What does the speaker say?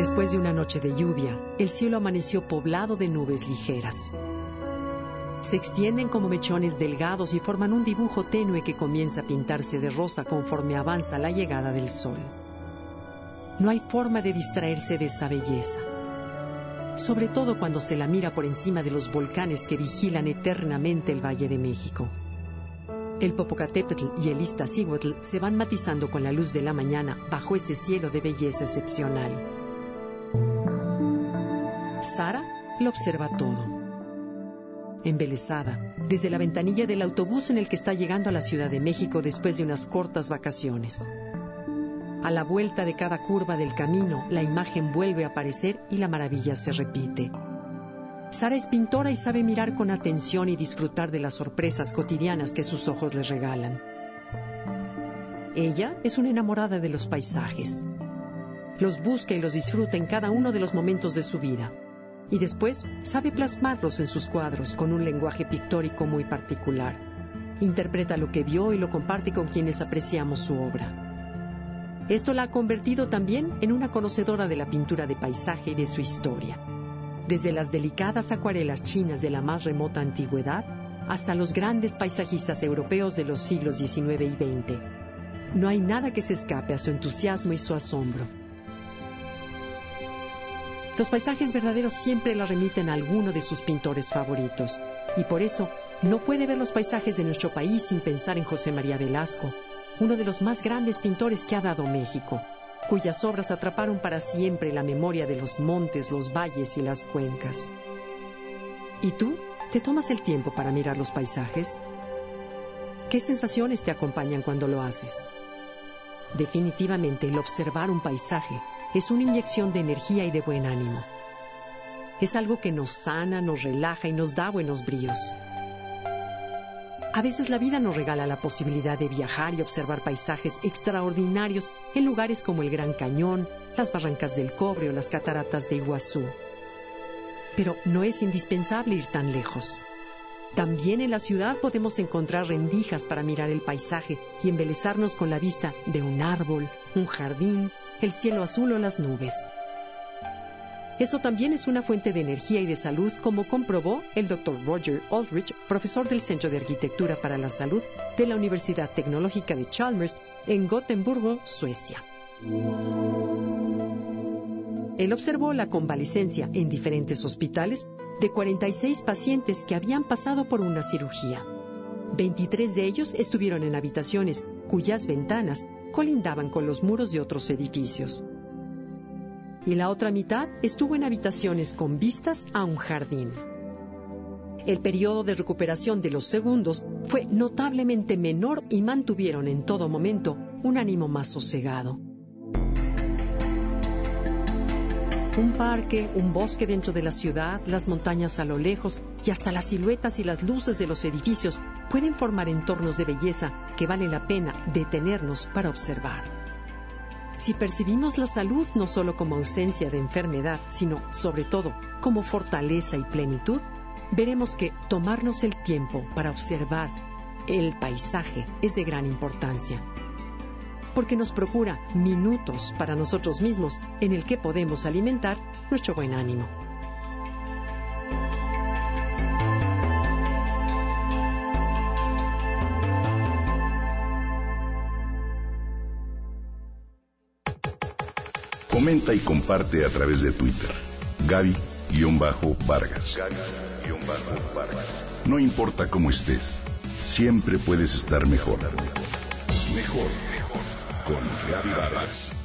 Después de una noche de lluvia, el cielo amaneció poblado de nubes ligeras. Se extienden como mechones delgados y forman un dibujo tenue que comienza a pintarse de rosa conforme avanza la llegada del sol. No hay forma de distraerse de esa belleza, sobre todo cuando se la mira por encima de los volcanes que vigilan eternamente el Valle de México. El Popocatépetl y el Iztaccíhuatl se van matizando con la luz de la mañana bajo ese cielo de belleza excepcional. Sara lo observa todo. Embelesada, desde la ventanilla del autobús en el que está llegando a la Ciudad de México después de unas cortas vacaciones. A la vuelta de cada curva del camino, la imagen vuelve a aparecer y la maravilla se repite. Sara es pintora y sabe mirar con atención y disfrutar de las sorpresas cotidianas que sus ojos le regalan. Ella es una enamorada de los paisajes. Los busca y los disfruta en cada uno de los momentos de su vida y después sabe plasmarlos en sus cuadros con un lenguaje pictórico muy particular. Interpreta lo que vio y lo comparte con quienes apreciamos su obra. Esto la ha convertido también en una conocedora de la pintura de paisaje y de su historia. Desde las delicadas acuarelas chinas de la más remota antigüedad hasta los grandes paisajistas europeos de los siglos XIX y XX. No hay nada que se escape a su entusiasmo y su asombro. Los paisajes verdaderos siempre la remiten a alguno de sus pintores favoritos, y por eso no puede ver los paisajes de nuestro país sin pensar en José María Velasco, uno de los más grandes pintores que ha dado México, cuyas obras atraparon para siempre la memoria de los montes, los valles y las cuencas. ¿Y tú? ¿Te tomas el tiempo para mirar los paisajes? ¿Qué sensaciones te acompañan cuando lo haces? Definitivamente el observar un paisaje es una inyección de energía y de buen ánimo. Es algo que nos sana, nos relaja y nos da buenos bríos. A veces la vida nos regala la posibilidad de viajar y observar paisajes extraordinarios en lugares como el Gran Cañón, las Barrancas del Cobre o las Cataratas de Iguazú. Pero no es indispensable ir tan lejos. También en la ciudad podemos encontrar rendijas para mirar el paisaje y embelezarnos con la vista de un árbol, un jardín, el cielo azul o las nubes. Eso también es una fuente de energía y de salud, como comprobó el Dr. Roger Aldrich, profesor del Centro de Arquitectura para la Salud de la Universidad Tecnológica de Chalmers en Gotemburgo, Suecia. Él observó la convalecencia en diferentes hospitales de 46 pacientes que habían pasado por una cirugía. 23 de ellos estuvieron en habitaciones cuyas ventanas colindaban con los muros de otros edificios. Y la otra mitad estuvo en habitaciones con vistas a un jardín. El periodo de recuperación de los segundos fue notablemente menor y mantuvieron en todo momento un ánimo más sosegado. Un parque, un bosque dentro de la ciudad, las montañas a lo lejos y hasta las siluetas y las luces de los edificios pueden formar entornos de belleza que vale la pena detenernos para observar. Si percibimos la salud no solo como ausencia de enfermedad, sino sobre todo como fortaleza y plenitud, veremos que tomarnos el tiempo para observar el paisaje es de gran importancia porque nos procura minutos para nosotros mismos en el que podemos alimentar nuestro buen ánimo. Comenta y comparte a través de Twitter. Gaby-Vargas. No importa cómo estés, siempre puedes estar mejor. Mejor, con Gaby Vargas.